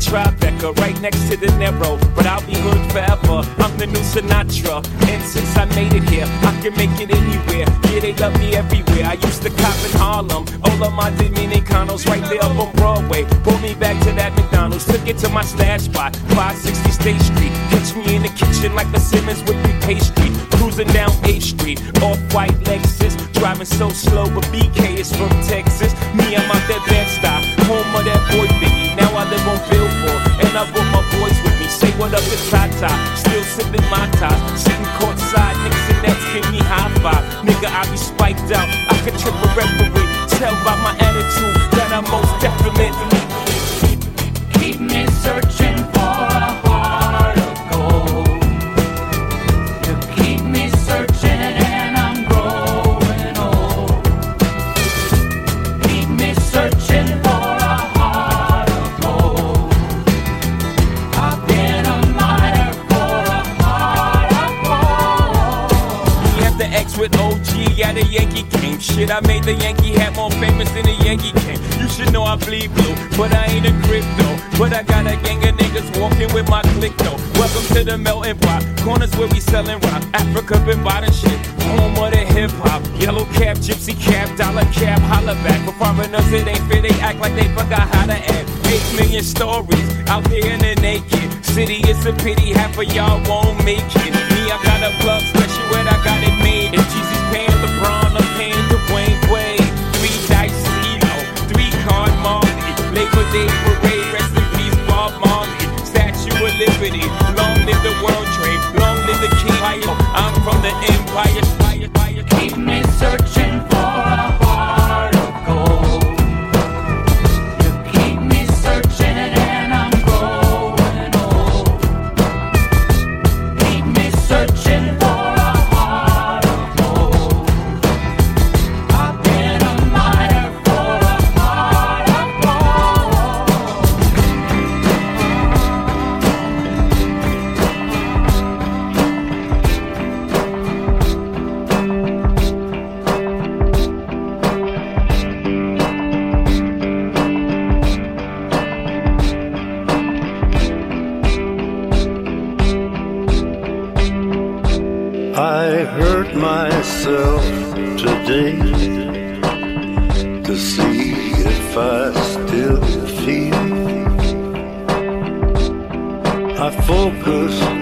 Plaza, right next to the narrow. But I'll be hood forever. I'm the new Sinatra. And since I made it here, I can make it anywhere. Yeah, they love me everywhere. I used to cop in Harlem. All of my Dominicanos right there up on Broadway. Pulled me back to that McDonald's. Took it to my stash spot, 560 State Street. Catch me in the kitchen like a Simmons with me pastry. Cruising down 8th Street. Off white Lexus. Driving so slow, but BK is from Texas. Me, I'm out that stop. Home of that boy Biggie. Now I live on I brought my boys with me. Say what up to Tata. Still sipping my top. Sitting courtside. Knicks and Nets give me high five. Nigga, I be spiked out. I could trip a referee. Tell by my attitude that I'm most definitely. Shit, I made the Yankee hat more famous than the Yankee game. You should know I bleed blue, but I ain't a crypto. But I got a gang of niggas walking with my click though. Welcome to the melting pot. Corners where we selling rock. Africa been bottom shit. Home of the hip hop. Yellow cap, gypsy cap, dollar cap, holla back. For foreigners, it ain't fair. They act like they forgot how to act. Eight million stories out there in the naked city. It's a pity half of y'all won't make it. Me, I got a plug, especially when I got it made. If Jesus paying LeBron, Labor Day parade, rest in peace Bob Marley. Statue of Liberty, long live the World Trade, long live the King. I'm from the Empire. Keep me searching for hurt myself today to see if I still feel. I focus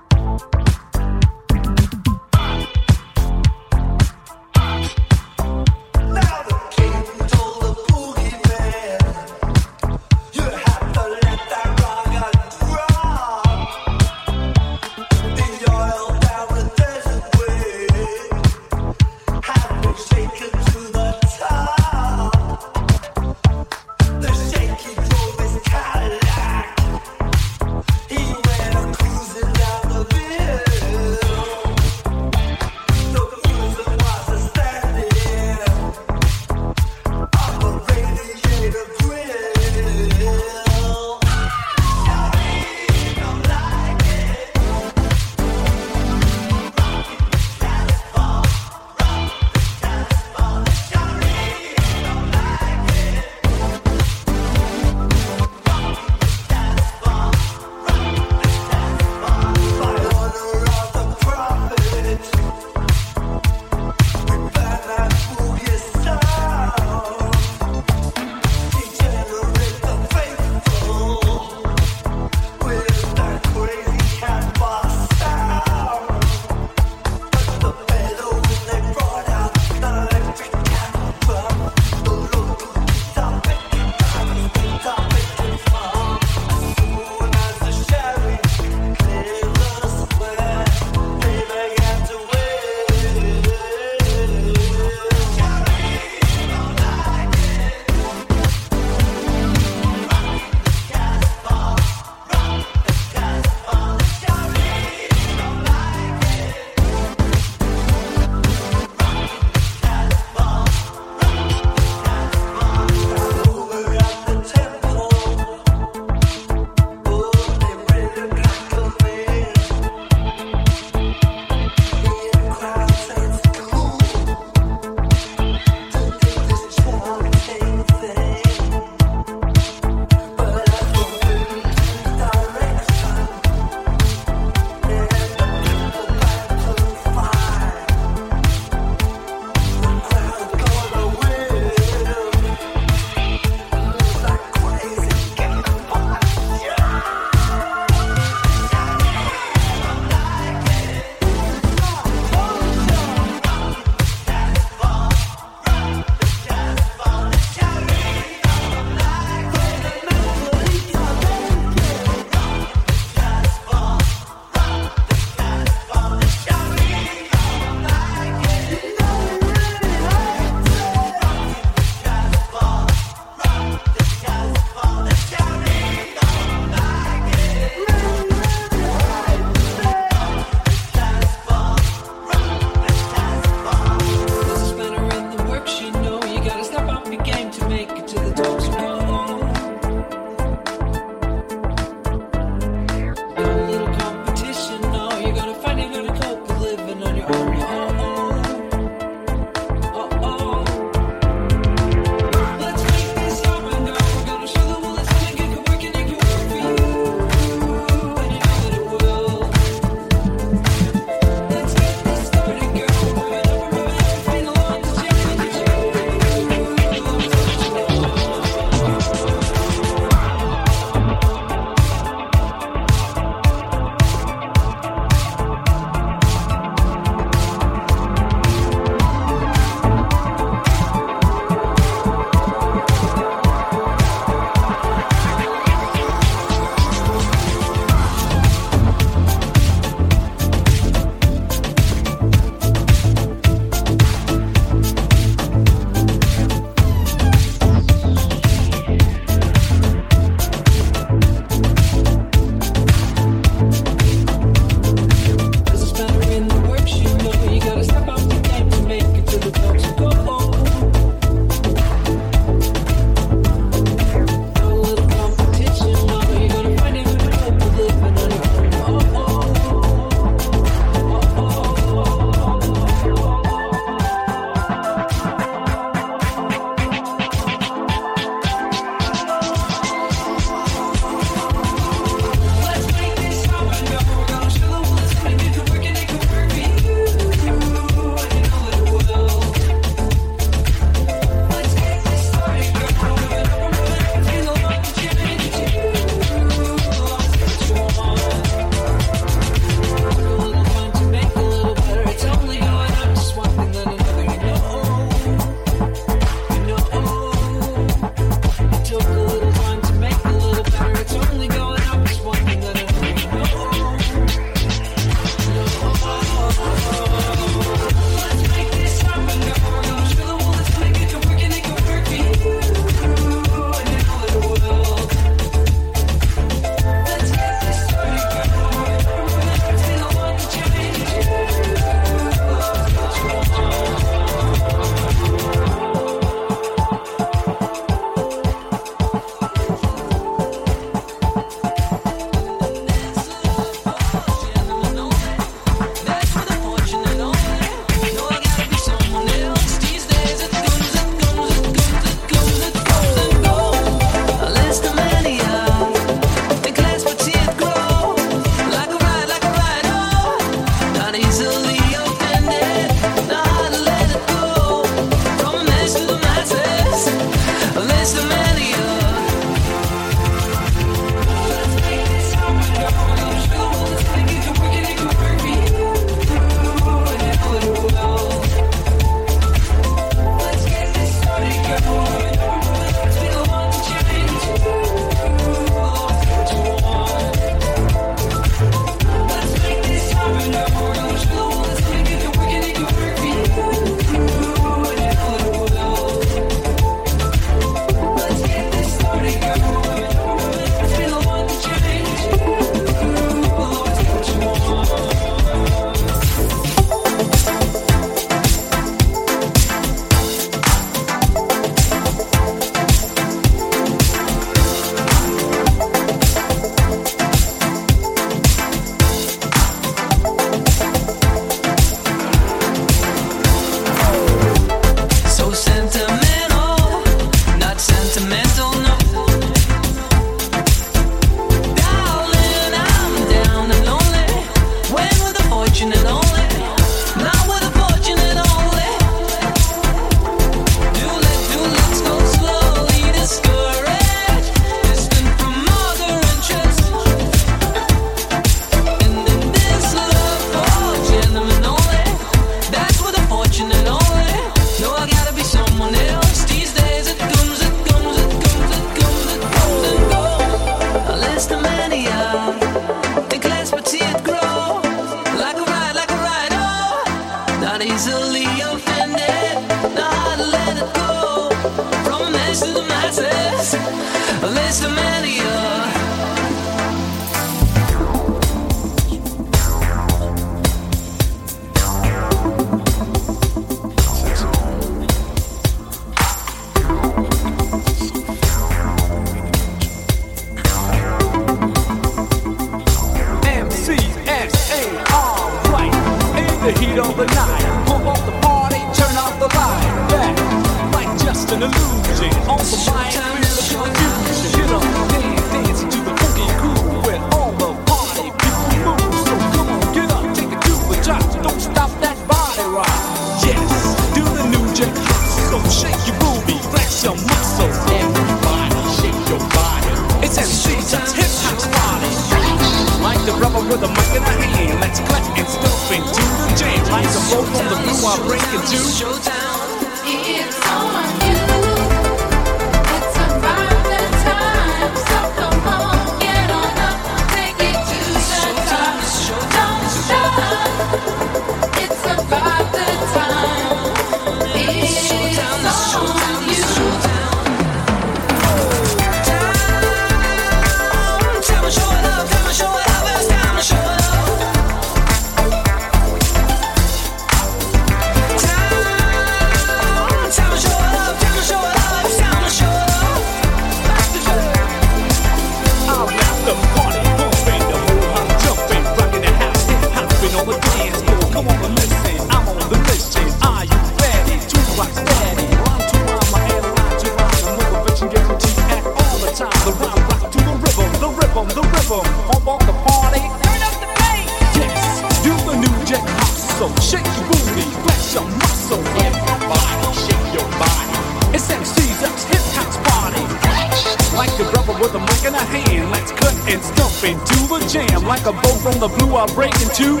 into.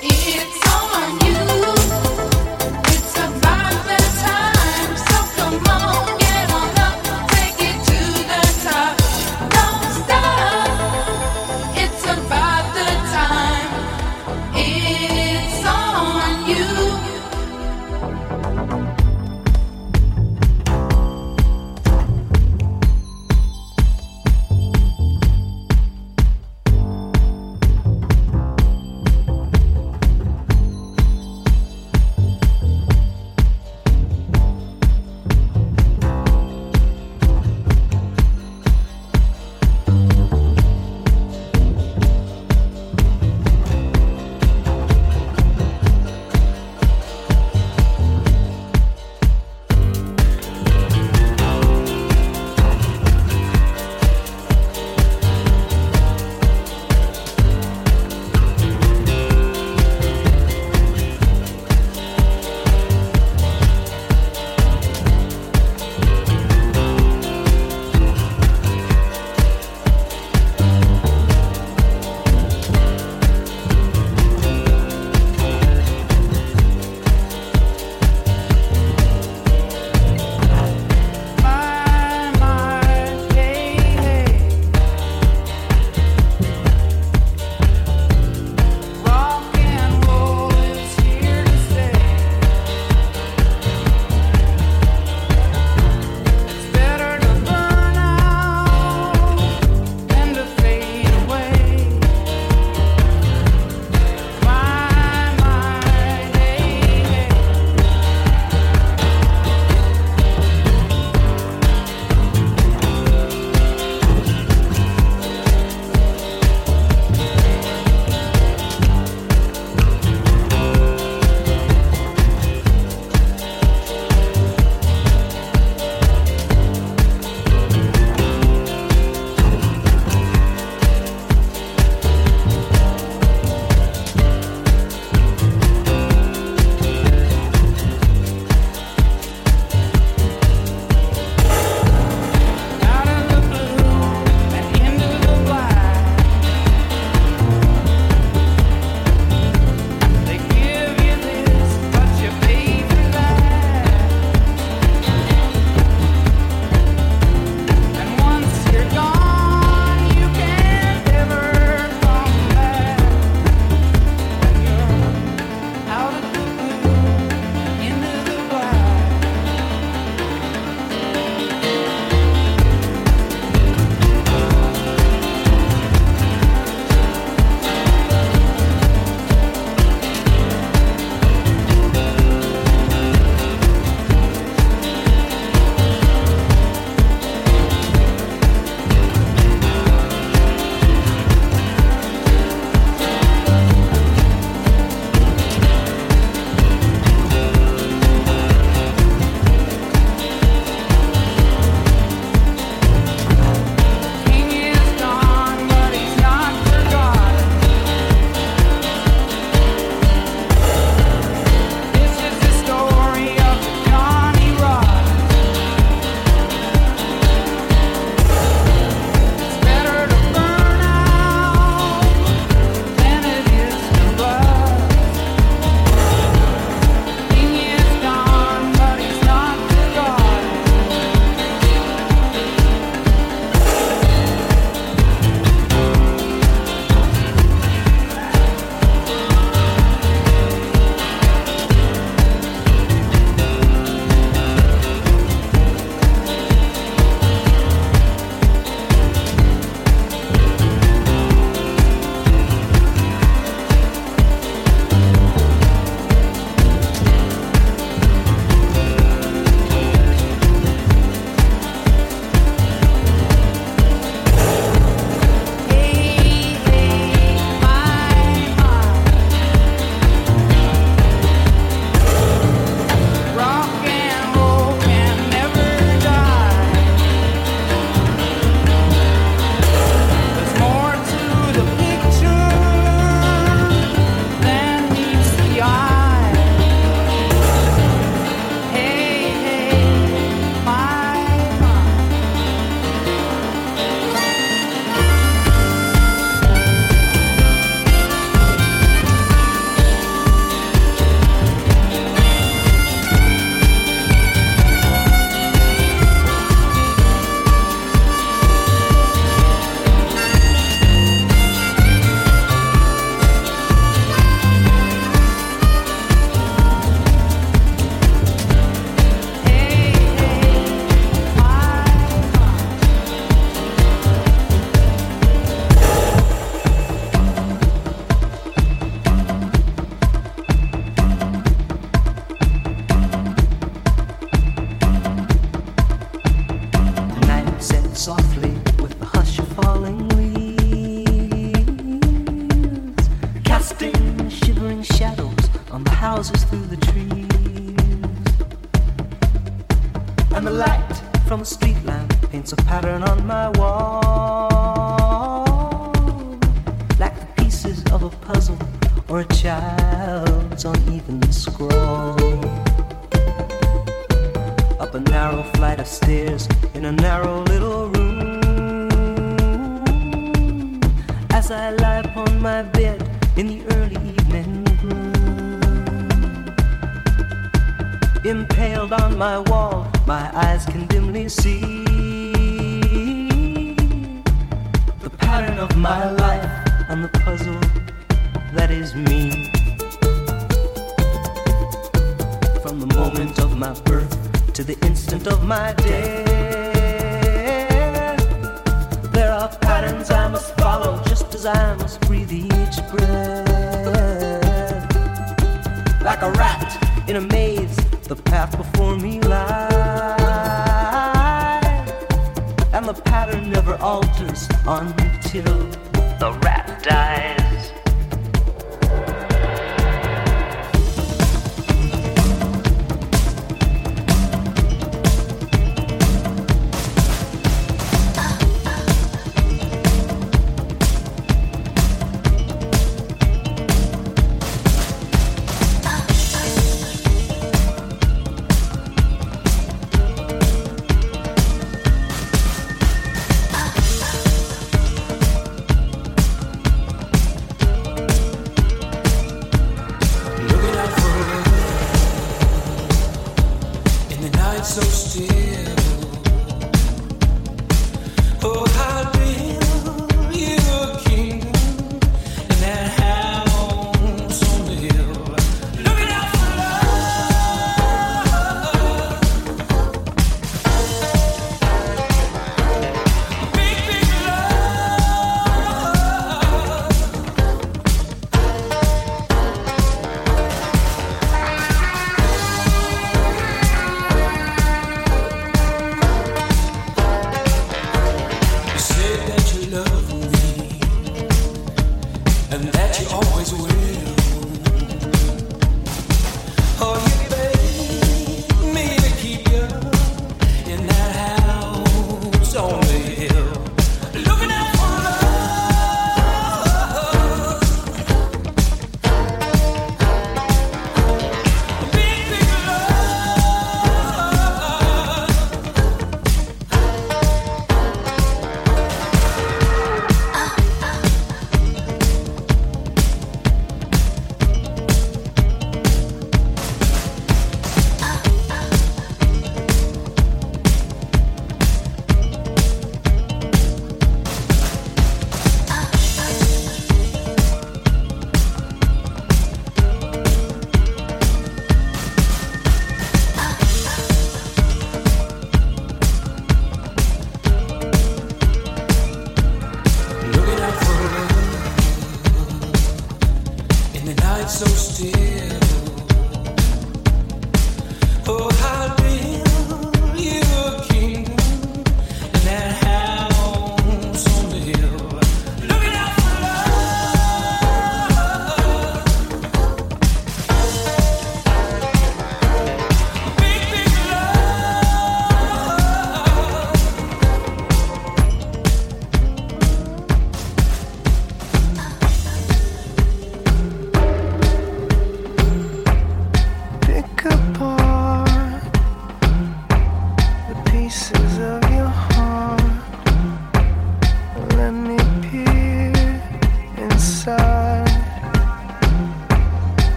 It's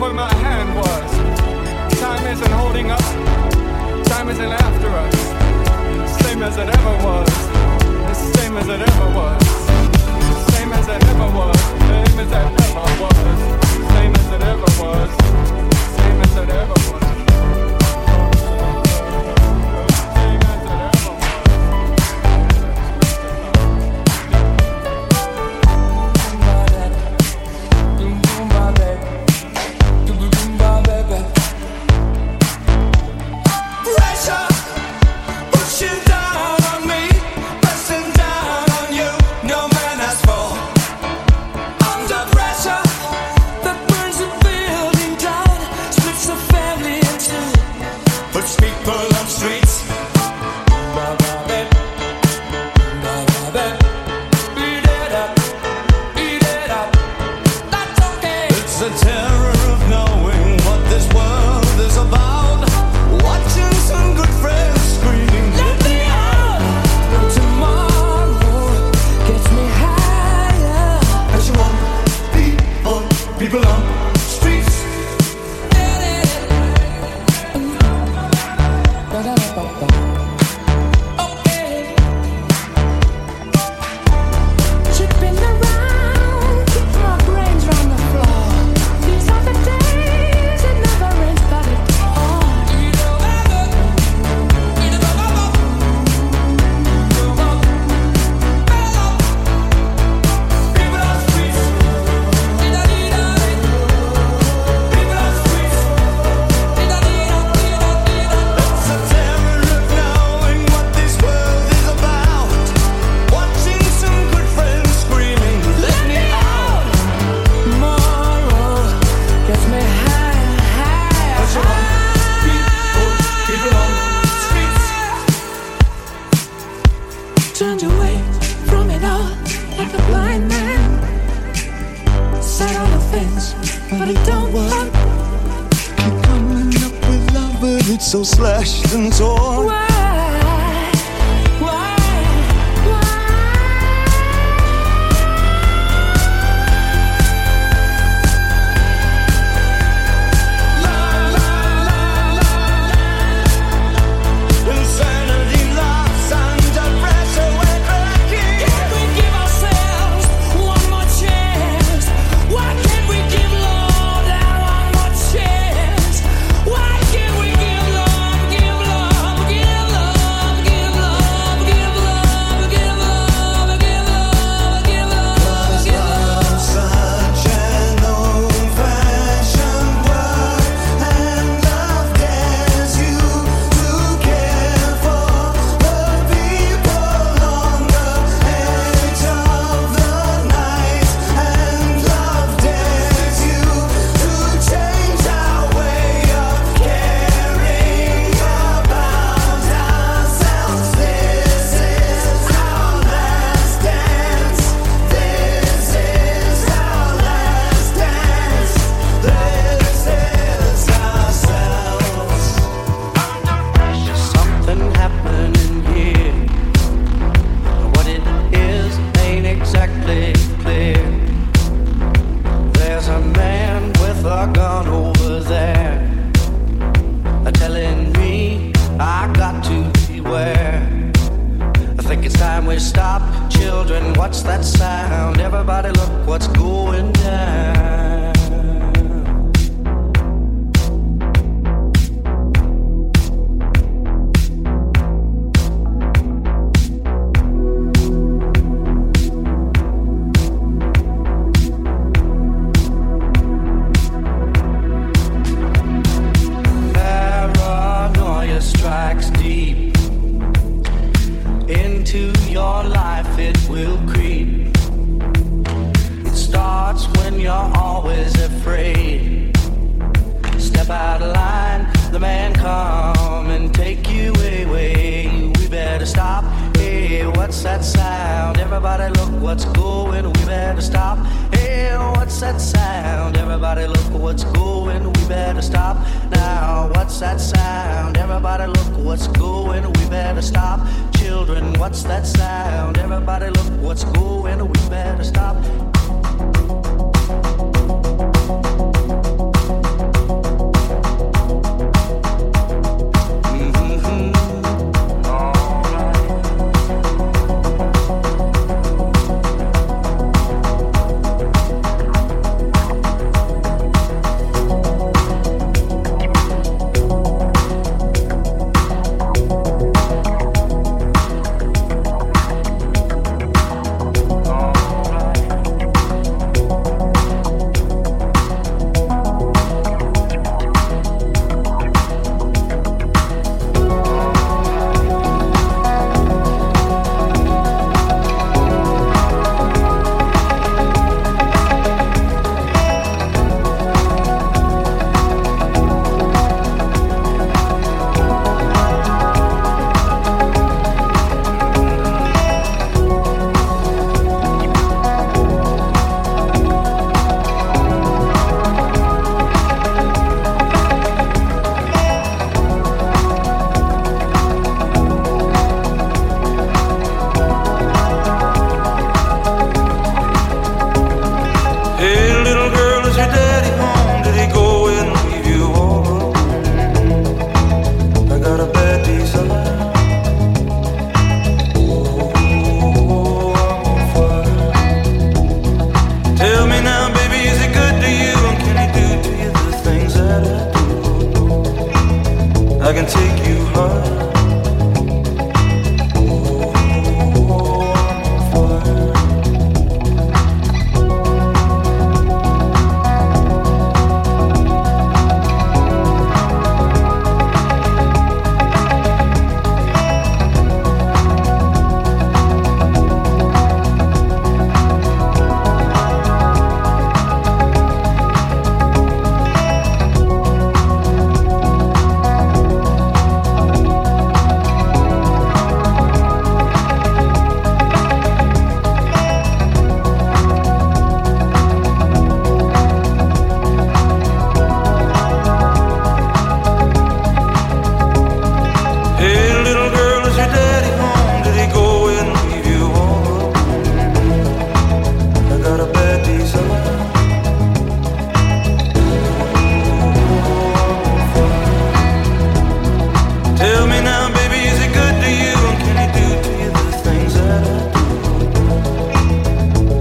where my hand was. Time isn't holding up, time isn't after us. Same as it ever was, same as it ever was. Same as it ever was, same as it ever was. Same as it ever was, same as it ever was.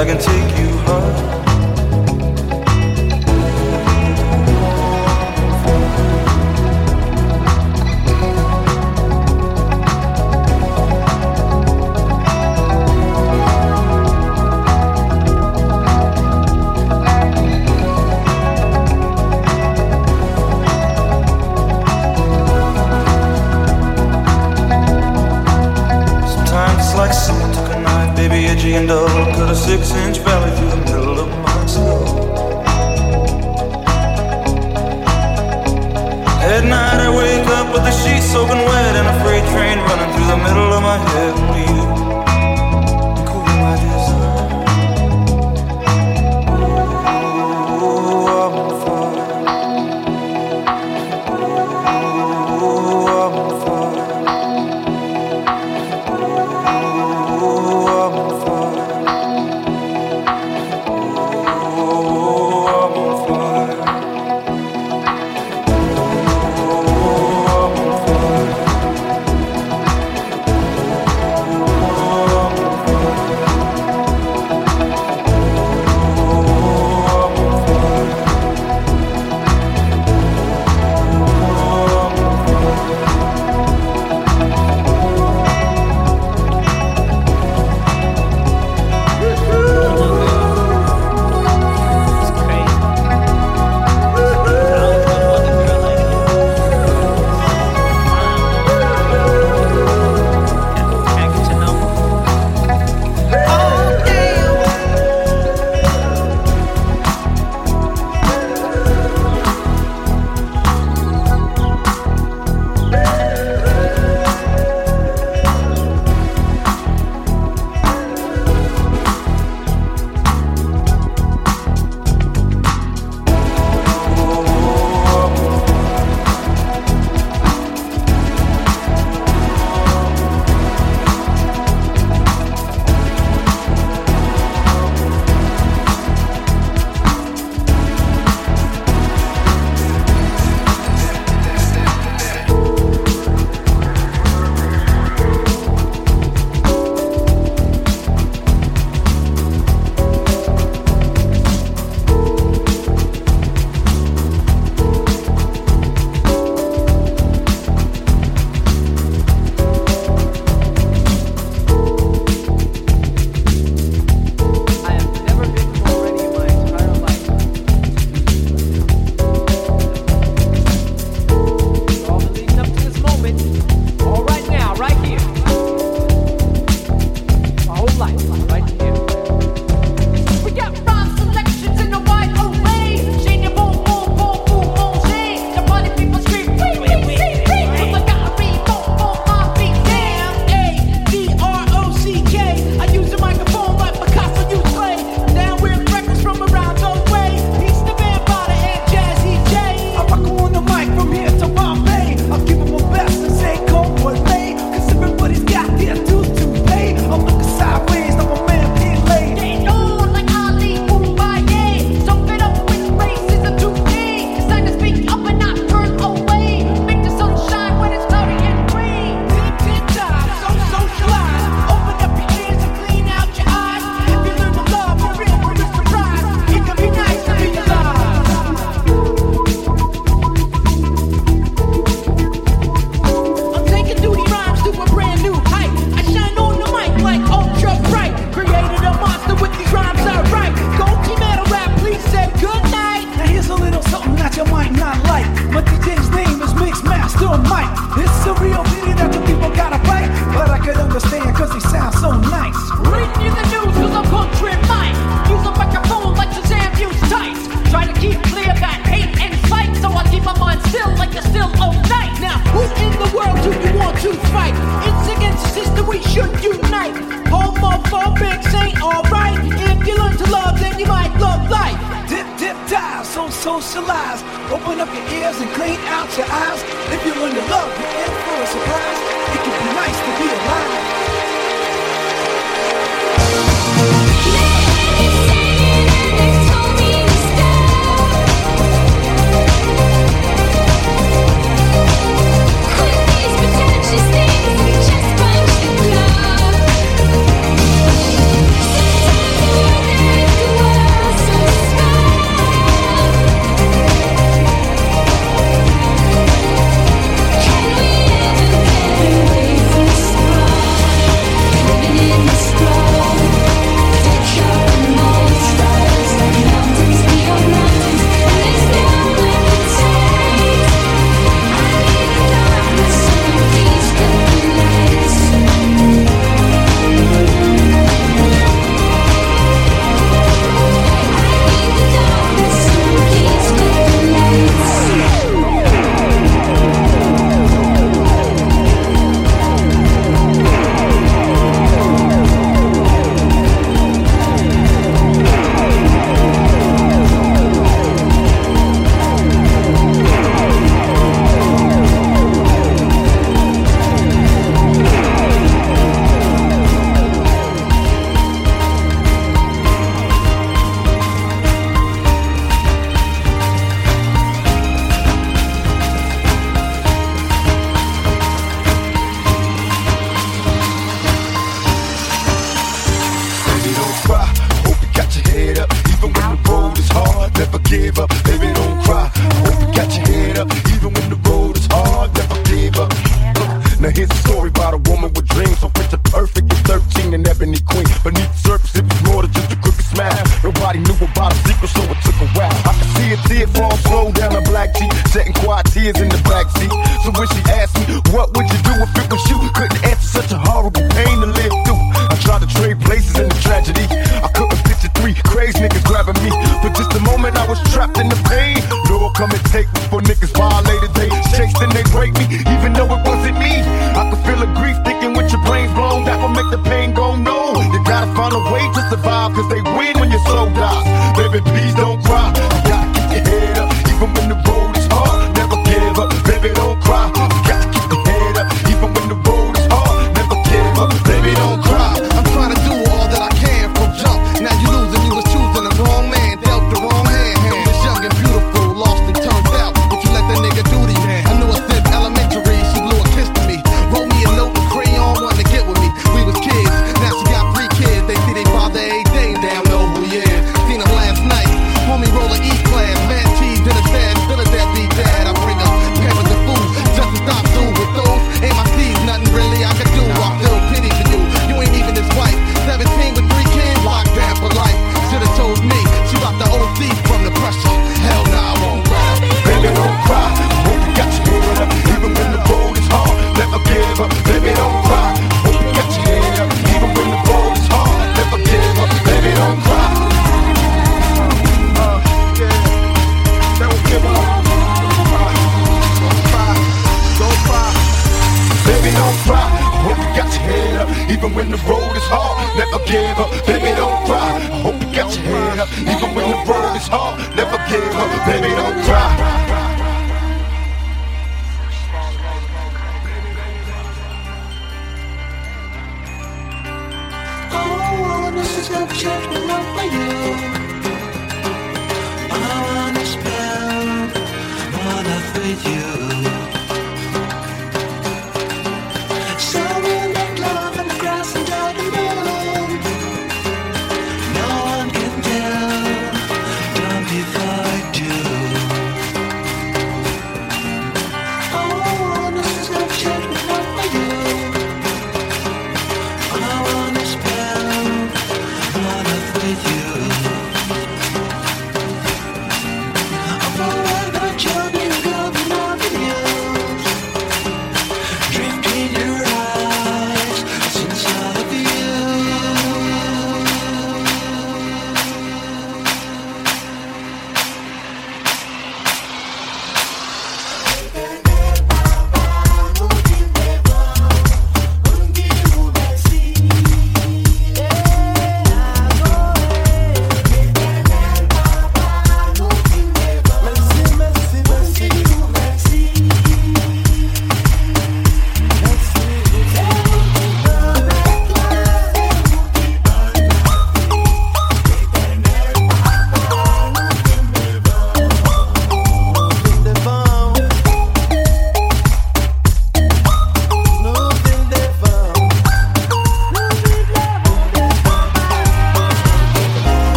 I can take you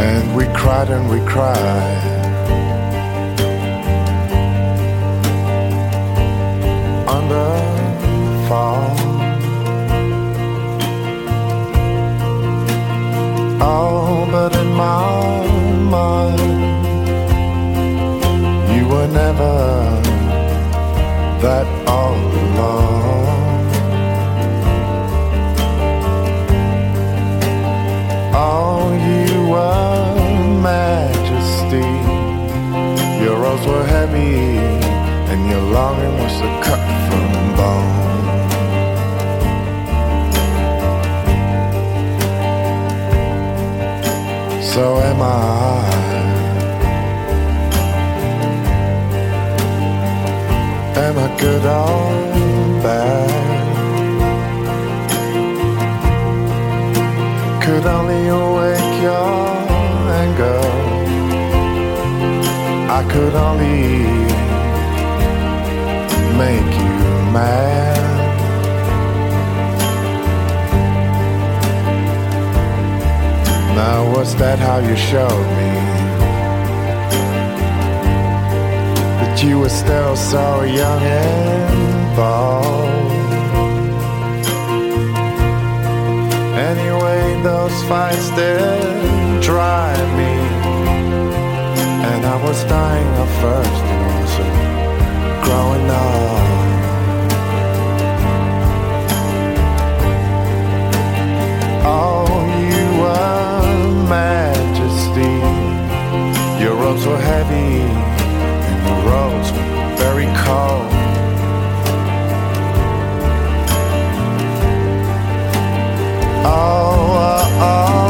And we cried and we cried. Under fall. Oh, but in my mind, you were never that all alone. So am I. Am I good or bad? Could only awake your anger. I could only make you mad. Now, was that how you showed me that you were still so young and bold? Anyway, those fights did drive me, and I was dying of thirst growing up. Oh, you were majesty. Your robes were heavy, and your robes were very cold. Oh, uh, oh, oh.